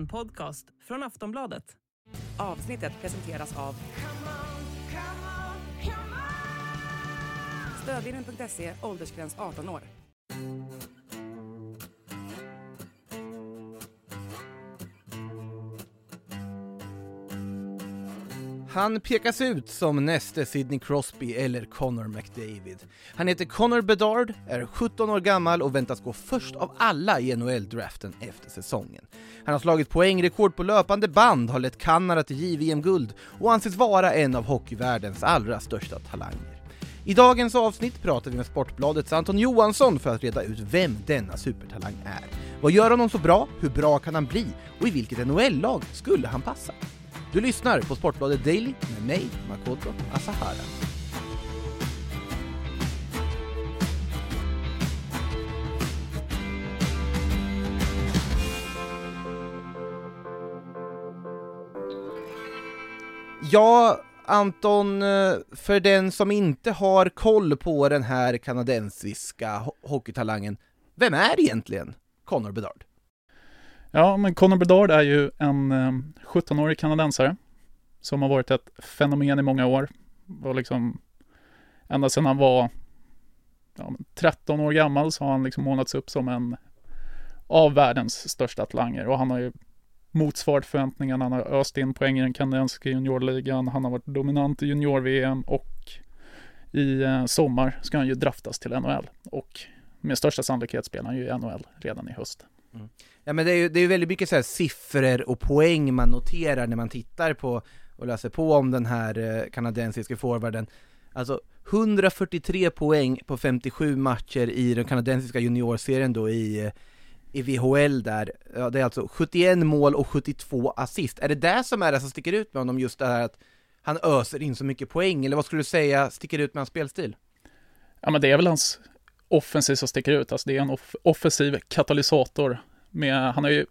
En podcast från Aftonbladet. Avsnittet presenteras av Stödvinnen.se, åldersgräns 18 år. Han pekas ut som näste Sidney Crosby eller Connor McDavid. Han heter Connor Bedard, är 17 år gammal och väntas gå först av alla i NHL-draften efter säsongen. Han har slagit poängrekord på löpande band, har lett Kanada till JVM-guld och anses vara en av hockeyvärldens allra största talanger. I dagens avsnitt pratar vi med Sportbladets Anton Johansson för att reda ut vem denna supertalang är. Vad gör honom så bra? Hur bra kan han bli? Och i vilket NHL-lag skulle han passa? Du lyssnar på Sportbladet Daily med mig, Makoto Asahara. Ja, Anton, eh, för den som inte har koll på den här kanadensiska hockeytalangen, vem är egentligen Connor Bedard? Ja, men Conor Bedard är ju en eh, 17-årig kanadensare som har varit ett fenomen i många år. Och liksom ända sedan han var ja, 13 år gammal så har han liksom målats upp som en av världens största talanger och han har ju motsvarat förväntningarna. Han har öst in poäng i den kanadensiska juniorligan. Han har varit dominant i junior-VM och i eh, sommar ska han ju draftas till NHL och med största sannolikhet spelar han ju i NHL redan i höst. Ja men det är ju, det är väldigt mycket så här siffror och poäng man noterar när man tittar på och läser på om den här eh, kanadensiska forwarden. Alltså 143 poäng på 57 matcher i den kanadensiska juniorserien då i, eh, i VHL där. Ja, det är alltså 71 mål och 72 assist. Är det det som är det som sticker ut med honom, just det här att han öser in så mycket poäng, eller vad skulle du säga sticker ut med hans spelstil? Ja, men det är väl hans offensiv som sticker ut. Alltså det är en off- offensiv katalysator. Med, han har ju,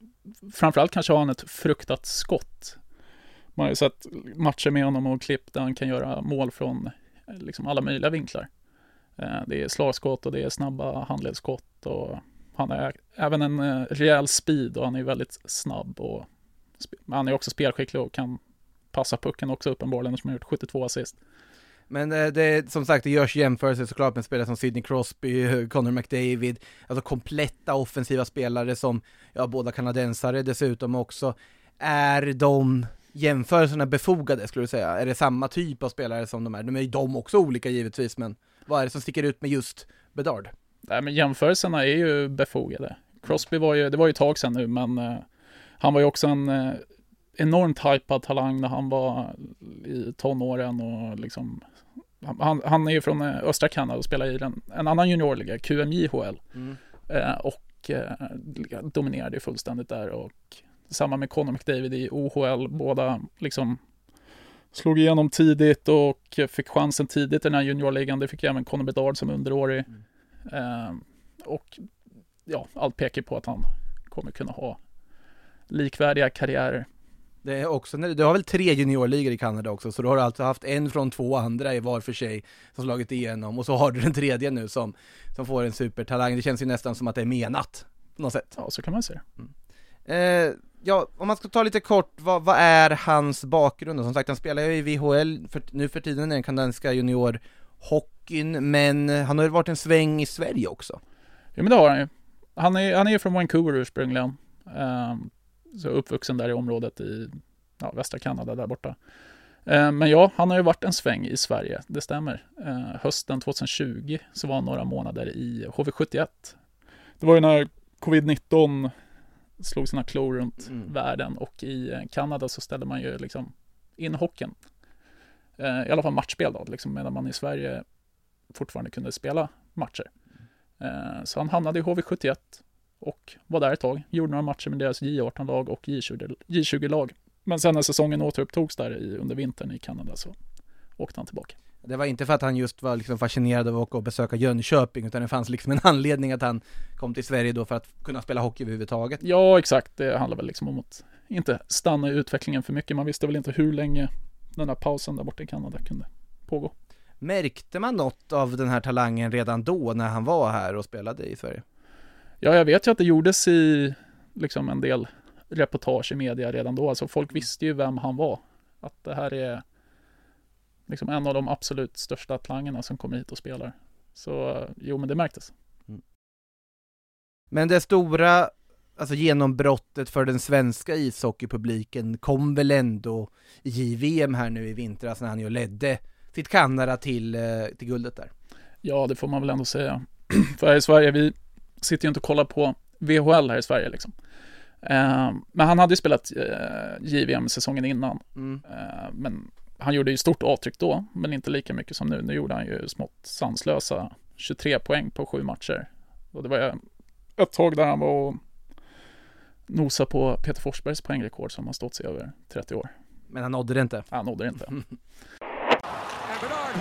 framförallt kanske har han ett fruktat skott. Man har ju sett matcher med honom och klipp där han kan göra mål från eh, liksom alla möjliga vinklar. Eh, det är slagskott och det är snabba handledsskott och han är även en eh, rejäl speed och han är väldigt snabb och han är också spelskicklig och kan passa pucken också uppenbarligen som har gjort 72 assist. Men eh, det, det, som sagt, det görs jämförelser såklart med spelare som Sidney Crosby, Connor McDavid, alltså kompletta offensiva spelare som, ja, båda kanadensare dessutom också. Är de jämförelserna befogade skulle du säga? Är det samma typ av spelare som de är? De är ju de också olika givetvis, men vad är det som sticker ut med just Bedard? Nej, men jämförelserna är ju befogade. Crosby var ju, det var ju ett tag sedan nu, men eh, han var ju också en eh, enormt hypad talang när han var i tonåren och liksom han, han är ju från eh, östra Kanada och spelar i den, en annan juniorliga, QMJHL. Eh, och eh, dominerade ju fullständigt där och samma med Connor McDavid i OHL, båda liksom slog igenom tidigt och fick chansen tidigt i den här juniorligan. Det fick även Connor Bedard som underårig. Eh, och ja, allt pekar på att han kommer kunna ha likvärdiga karriärer. Det är också, du har väl tre juniorligor i Kanada också, så du har alltså haft en från två andra i var för sig som slagit igenom, och så har du den tredje nu som, som får en supertalang. Det känns ju nästan som att det är menat, på något sätt. Ja, så kan man säga. Eh, ja, om man ska ta lite kort, vad, vad är hans bakgrund? då? Som sagt, han spelar ju i VHL för, nu för tiden, i den kanadensiska juniorhockeyn, men han har ju varit en sväng i Sverige också. Ja, men det har han ju. Han är, han är ju från Vancouver ursprungligen. Ehm, så uppvuxen där i området i ja, västra Kanada där borta. Ehm, men ja, han har ju varit en sväng i Sverige, det stämmer. Ehm, hösten 2020 så var han några månader i HV71. Det var ju när covid-19 slog sina klor runt Mm. världen och i eh, Kanada så ställde man ju liksom in hockeyn. Eh, I alla fall matchspel då, liksom, medan man i Sverige fortfarande kunde spela matcher. Eh, Så han hamnade i HV71 och var där ett tag. Gjorde några matcher med deras J18-lag och J20 J20-lag. Men sen när säsongen återupptogs där i, under vintern i Kanada så åkte han tillbaka. Det var inte för att han just var liksom fascinerad av att åka och besöka Jönköping, utan det fanns liksom en anledning att han kom till Sverige då för att kunna spela hockey överhuvudtaget. Ja, exakt. Det handlar väl liksom om att inte stanna i utvecklingen för mycket. Man visste väl inte hur länge den här pausen där borta i Kanada kunde pågå. Märkte man något av den här talangen redan då när han var här och spelade i Sverige? Ja, jag vet ju att det gjordes i liksom en del reportage i media redan då. Alltså folk visste ju vem han var. Att det här är liksom en av de absolut största talangerna som kommer hit och spelar. Så jo, men det märktes. Men det stora alltså genombrottet för den svenska ishockeypubliken kom väl ändå i JVM här nu i vintras när han ju ledde sitt Kanada till, eh, till guldet där. Ja, det får man väl ändå säga. för här i Sverige, vi sitter ju inte och kollar på VHL här i Sverige liksom. Eh, men han hade ju spelat eh, JVM säsongen innan. Mm. Eh, men han gjorde ju stort avtryck då, men inte lika mycket som nu. Nu gjorde han ju smått sanslösa 23 poäng på sju matcher. Och det var ju ett tag där han var och nosa på Peter Forsbergs poängrekord som har stått sig över 30 år. Men han nådde det inte. Han nådde det inte.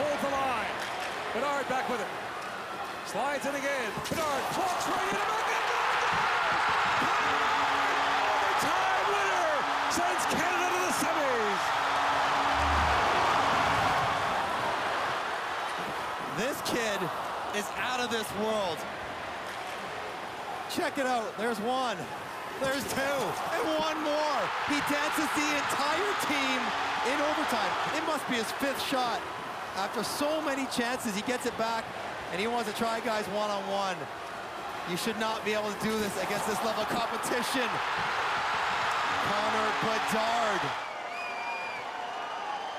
Canada to the semis. This kid is out of this world. Check it out. There's one. There's two. And one more. He dances the entire team in overtime. It must be his fifth shot. After so many chances, he gets it back and he wants to try guys one on one. You should not be able to do this against this level of competition. Connor Bedard.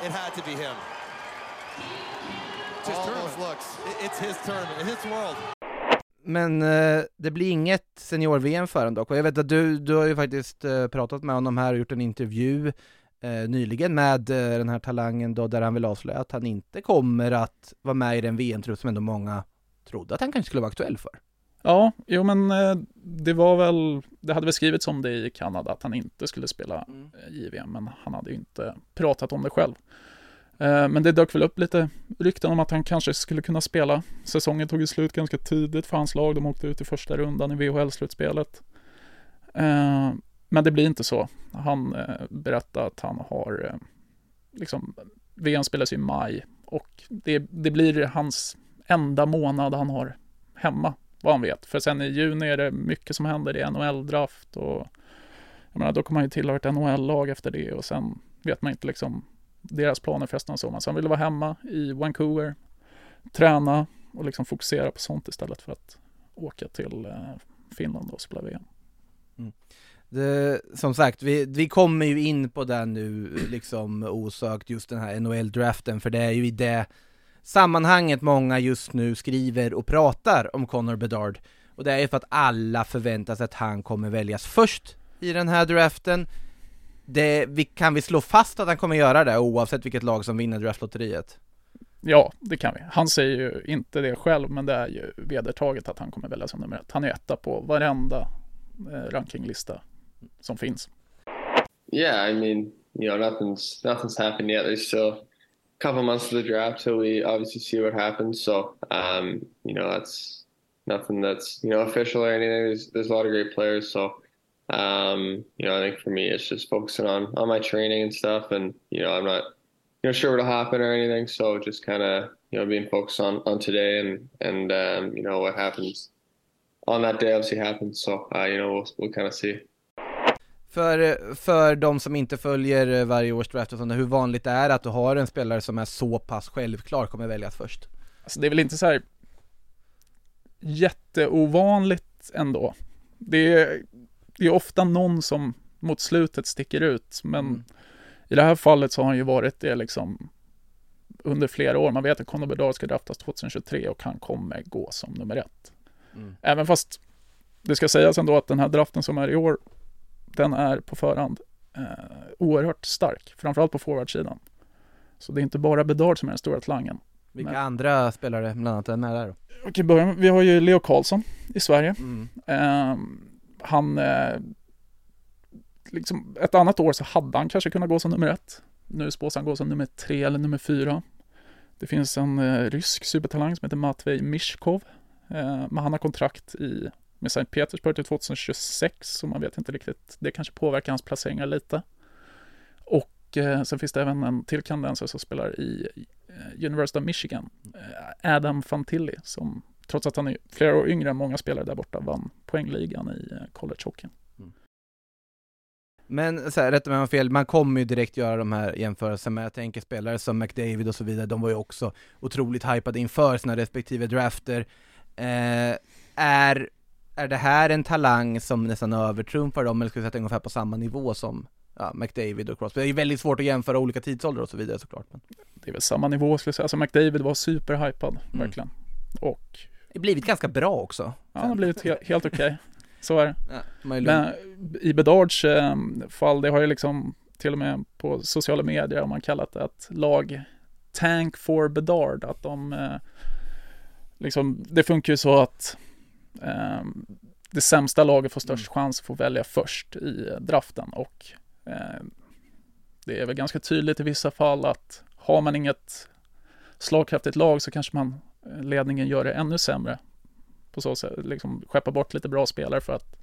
It had to be him. It's his All tournament. those looks. It- It's his tournament, his world. Men eh, det blir inget senior-VM för honom dock. Och jag vet att du, du har ju faktiskt eh, pratat med honom här och gjort en intervju eh, nyligen med eh, den här talangen då, där han vill avslöja att han inte kommer att vara med i den VM-trupp som ändå många trodde att han kanske skulle vara aktuell för. Ja, jo men eh, det var väl, det hade väl skrivits om det i Kanada att han inte skulle spela eh, JVM, men han hade ju inte pratat om det själv. Eh, Men det dök väl upp lite rykten om att han kanske skulle kunna spela. Säsongen tog ju slut ganska tidigt för hans lag. De åkte ut i första rundan i VHL-slutspelet. Eh, Men det blir inte så. Han eh, berättade att han har, eh, liksom, VM spelas i maj och det, det blir hans enda månad han har hemma, vad han vet. För sen i juni är det mycket som händer i NHL-draft och jag menar, då kommer han ju tillhöra ett NHL-lag efter det och sen vet man inte liksom deras planer för resten av sommaren. Så han ville vara hemma i Vancouver, träna och liksom fokusera på sånt istället för att åka till eh, Finland och spela VM. Mm. Det, som sagt, vi, vi kommer ju in på det nu liksom osökt, just den här NHL-draften, för det är ju i det sammanhanget många just nu skriver och pratar om Connor Bedard. Och det är ju för att alla förväntar sig att han kommer väljas först i den här draften. Det, vi, kan vi slå fast att han kommer göra det oavsett vilket lag som vinner draftlotteriet? Ja, det kan vi. Han säger ju inte det själv, men det är ju vedertaget att han kommer välja som nummer ett. Han är etta på varenda eh, rankinglista som finns. Yeah, I mean, you know, nothing's nothing's happened yet. There's still a couple months of the draft till we obviously see what happens. So, um, you know, that's nothing that's you know official or anything. There's there's a lot of great players. So, um, you know, I think for me, it's just focusing on on my training and stuff. And you know, I'm not you know sure what'll happen or anything. So just kind of you know being focused on on today and and um, you know what happens on that day obviously happens. So, uh, you know, we'll we'll kind of see. För, för de som inte följer varje års draft och sånt, hur vanligt det är att du har en spelare som är så pass självklar kommer väljas först? Alltså det är väl inte så här jätteovanligt ändå. Det är, det är ofta någon som mot slutet sticker ut, men Mm. i det här fallet så har han ju varit det liksom under flera år. Man vet att Conor Bedard ska draftas 2023 och han kommer gå som nummer ett. Mm. Även fast det ska sägas ändå att den här draften som är i år, den är på förhand eh, oerhört stark, framförallt på forwardsidan. Så det är inte bara Bedard som är den stora talangen. Vilka Men- andra spelare bland annat är med där då? Okej, börja vi har ju Leo Karlsson i Sverige. Mm. Ehm, han, eh, liksom ett annat år så hade han kanske kunnat gå som nummer ett. Nu spås han gå som nummer tre eller nummer fyra. Det finns en eh, rysk supertalang som heter Matvej Mishkov. Eh, men han har kontrakt i, med Sankt Petersburg till 2026, så man vet inte riktigt. Det kanske påverkar hans placeringar lite. Och eh, sen finns det även en till kanadensare som spelar i eh, University of Michigan, eh, Adam Fantilli, som trots att han är flera år yngre än många spelare där borta vann poängligan i eh, collegehockeyn. Mm. Men så här, rätta mig om jag har fel, man kommer ju direkt göra de här jämförelserna med, jag tänker spelare som McDavid och så vidare, de var ju också otroligt hypade inför sina respektive drafter. Eh, är, är det här en talang som nästan övertrumfar dem, eller ska vi sätta ungefär på samma nivå som ja, McDavid och Crosby? Det är ju väldigt svårt att jämföra olika tidsåldrar och så vidare såklart. Men... Det är väl samma nivå skulle jag säga. Alltså McDavid var superhypad, Mm. verkligen. Och Det blivit ganska bra också. ja, han har blivit he- helt okej. Så är det. Ja. Men i Bedards eh, fall, det har ju liksom till och med på sociala medier har man kallat det ett lag Tank for Bedard. Att de eh, liksom, det funkar ju så att eh, det sämsta laget får störst chans att få välja först i draften och eh, det är väl ganska tydligt i vissa fall att har man inget slagkraftigt lag så kanske man eh, ledningen gör det ännu sämre på så sätt, liksom skeppa bort lite bra spelare för att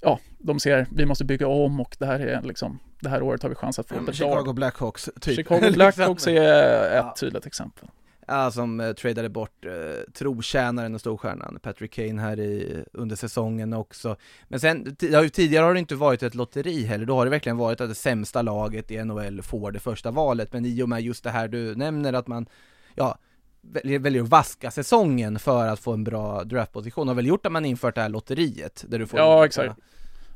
ja, de ser vi måste bygga om och det här är liksom det här året har vi chans att få Bedard. Chicago Blackhawks, typ. Chicago Blackhawks Liksom. är ett Ja. tydligt exempel. Ja, som eh, tradade bort eh, trotjänaren och storstjärnan Patrick Kane här i, under säsongen också. Men sen, ju, tidigare har det inte varit ett lotteri heller, då har det verkligen varit att det sämsta laget i NHL får det första valet, men i och med just det här du nämner att man, ja, väljer, väljer att vaska säsongen för att få en bra draftposition, har väl gjort att man infört det här lotteriet, där du får Ja, exakt.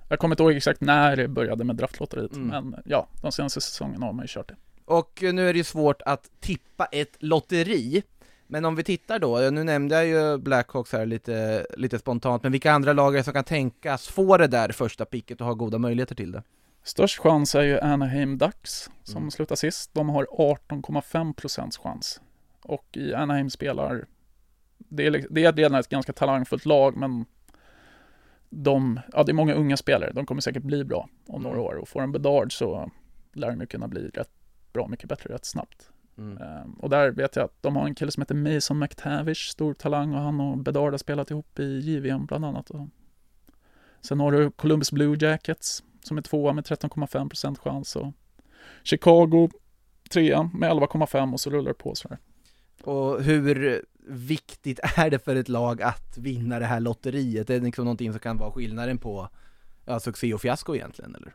Jag kommer inte ihåg exakt när det började med draftlotteriet, Mm. men ja, de senaste säsongerna har man ju kört det. Och nu är det ju svårt att tippa ett lotteri, men om vi tittar då, nu nämnde jag ju Blackhawks här lite, lite spontant, men vilka andra lag som kan tänkas få det där första picket och ha goda möjligheter till det? Störst chans är ju Anaheim Ducks som Mm. slutar sist. De har 18,5 procents chans. Och i Anaheim spelar, det är, li- det är redan ett ganska talangfullt lag, men de, ja det är många unga spelare, de kommer säkert bli bra om några Mm. år och får en Bedard så lär de ju kunna bli rätt bra mycket bättre rätt snabbt. Mm. Ehm, och där vet jag att de har en kille som heter Mason McTavish, stor talang och han och Bedard har spelat ihop i JVM bland annat. Och sen har du Columbus Blue Jackets som är tvåa med 13,5% chans och Chicago trea med 11,5 och så rullar det på sådär. Och hur viktigt är det för ett lag att vinna det här lotteriet? Det är liksom någonting som kan vara skillnaden på ja, succé och fiasko egentligen, eller?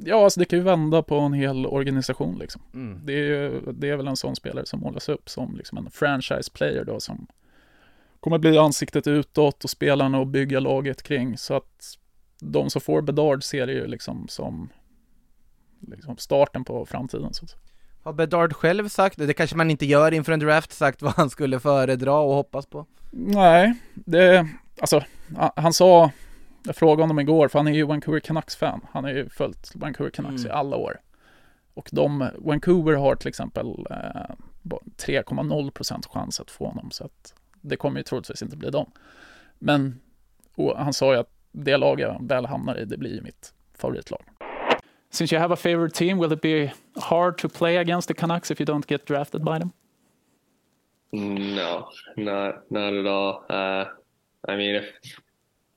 Ja, alltså det kan ju vända på en hel organisation liksom. Mm. Det är, ju- det är väl en sån spelare som målas upp som liksom en franchise player då som kommer bli ansiktet utåt och spelarna och bygga laget kring så att de som får Bedard ser det ju liksom som liksom starten på framtiden. Så. Har Bedard själv sagt, det kanske man inte gör inför en draft, sagt vad han skulle föredra och hoppas på? Nej, det, alltså han sa, jag frågade honom igår, för han är ju Vancouver Canucks-fan. Han har ju följt Vancouver Canucks Mm. i alla år. Och de, Vancouver har till exempel eh, bara 3,0% chans att få honom, så att det kommer ju troligtvis inte bli dem. Men och han sa ju att det lag jag väl hamnar i, det blir ju mitt favoritlag. Since you have a favorite team, will it be hard to play against the Canucks if you don't get drafted by them? No, not not at all. Uh, I mean, if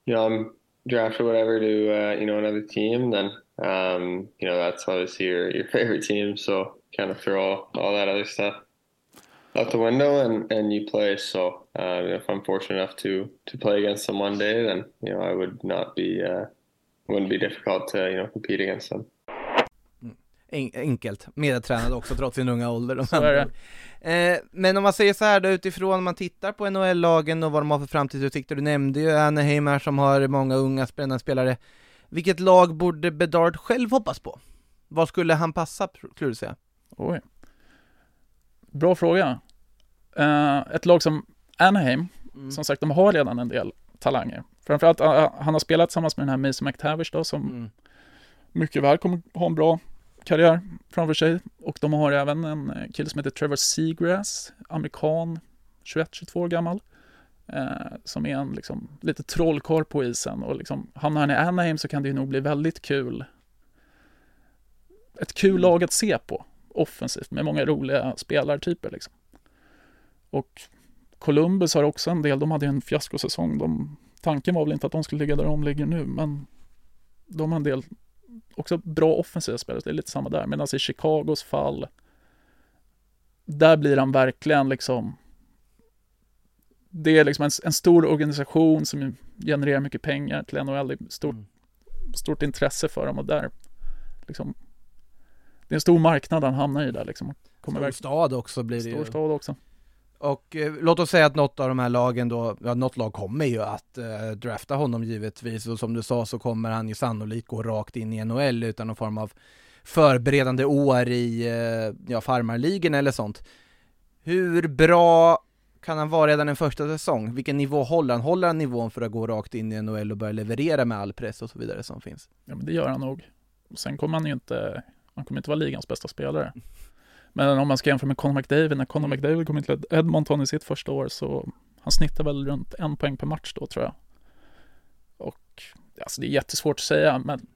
you know I'm drafted whatever to uh, you know another team, then um, you know that's obviously your your favorite team. So kind of throw all that other stuff out the window and and you play. So uh, if I'm fortunate enough to to play against them one day, then you know I would not be uh, wouldn't be difficult to you know compete against them. En- enkelt, medtränad också trots sin unga ålder. de Så är andra. Eh, men om man säger så här då utifrån, om man tittar på NHL-lagen och vad de har för framtidsutsikter, du nämnde ju Anaheim här som har många unga spännande spelare. Vilket lag borde Bedard själv hoppas på? Vad skulle han passa, tror du säga? Oj. Bra fråga. Eh, ett lag som Anaheim, Mm. som sagt, de har redan en del talanger. Framförallt, uh, han har spelat tillsammans med den här Mason McTavish då, som Mm. mycket väl kommer ha en bra karriär framför sig. Och de har även en eh, kille som heter Trevor Seagrass, amerikan, 21-22 år gammal. Eh, som är en liksom, lite trollkarl på isen och liksom, hamnar han i Anaheim så kan det ju nog bli väldigt kul. Ett kul lag att se på offensivt med många roliga spelartyper liksom. Och Columbus har också en del, de hade ju en fiaskosäsong. De, tanken var väl inte att de skulle ligga där de ligger nu, men de har en del också bra offensiva spelare, det är lite samma där. Medan i Chicagos fall, där blir han verkligen liksom det är liksom en, en stor organisation som genererar mycket pengar till NHL, det är stort, Mm. stort intresse för dem och där liksom, det är en stor marknad han hamnar i där liksom. Kommer Stor stad också blir det Stor ju. stad också. Och eh, låt oss säga att något av de här lagen då, ja något lag kommer ju att eh, drafta honom givetvis och som du sa så kommer han ju sannolikt gå rakt in i NHL utan någon form av förberedande år i eh, ja, farmarligen eller sånt. Hur bra kan han vara redan en första säsong? Vilken nivå håller han? Håller han nivån för att gå rakt in i NHL och börja leverera med all press och så vidare som finns? Ja, men det gör han nog. Sen kommer han ju inte, han kommer inte vara ligans bästa spelare. Men om man ska jämföra med Conor McDavid, när Conor McDavid kom till Edmonton i sitt första år så han snittar väl runt en poäng per match då tror jag. Och alltså det är jättesvårt att säga, men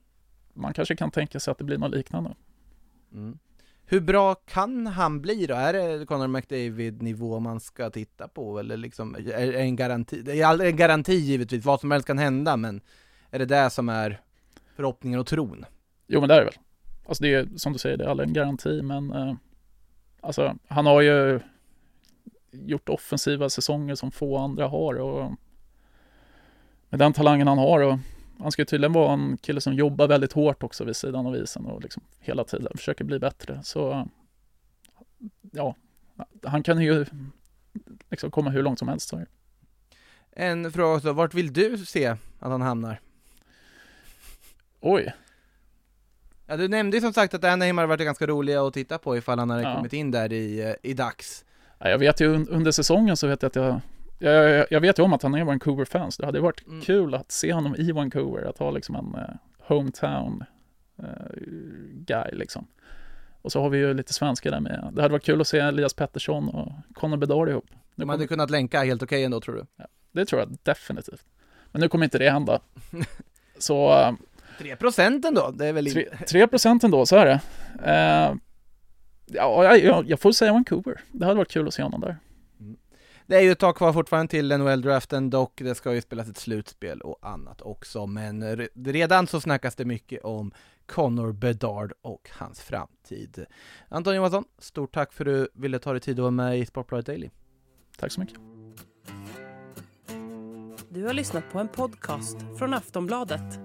man kanske kan tänka sig att det blir något liknande. Mm. Hur bra kan han bli då? Är det Conor McDavid-nivå man ska titta på eller liksom, är det en garanti? Det är en garanti givetvis, vad som helst kan hända, men är det det som är förhoppningen och tron? Jo, men det är det väl. Alltså det är som du säger, det är aldrig en garanti, men eh, alltså han har ju gjort offensiva säsonger som få andra har och med den talangen han har och han ska tydligen vara en kille som jobbar väldigt hårt också vid sidan av isen och liksom hela tiden försöker bli bättre. Så ja, han kan ju liksom komma hur långt som helst. Så. En fråga också, vart vill du se att han hamnar? Oj, Ja, du nämnde ju som sagt att Anaheim har varit ganska roliga att titta på ifall han hade Ja. kommit in där i, eh, i dags. Ja, Jag vet ju un- under säsongen så vet jag att jag jag, jag, vet ju om att han är Vancouver-fans. Det hade varit Mm. kul att se honom i Vancouver, att ha liksom en eh, hometown eh, guy liksom. Och så har vi ju lite svenskar där med. Det hade varit kul att se Elias Pettersson och Conor Bedard ihop. Nu De hade kommer, kunnat länka helt okej ändå tror du? det tror jag definitivt. Men nu kommer inte det hända. Så eh, 3% ändå, det är väl tre- 3 procent ändå, så är det. Eh, ja, jag, jag, får säga Vancouver. Det hade varit kul att se honom där. Det är ju ett tag kvar fortfarande till NHL-draften dock, det ska ju spelas ett slutspel och annat också, men re- redan så snackas det mycket om Connor Bedard och hans framtid. Anton Johansson, stort tack för att du ville ta dig tid att vara med i Sportbladet Daily. Tack så mycket. Du har lyssnat på en podcast från Aftonbladet.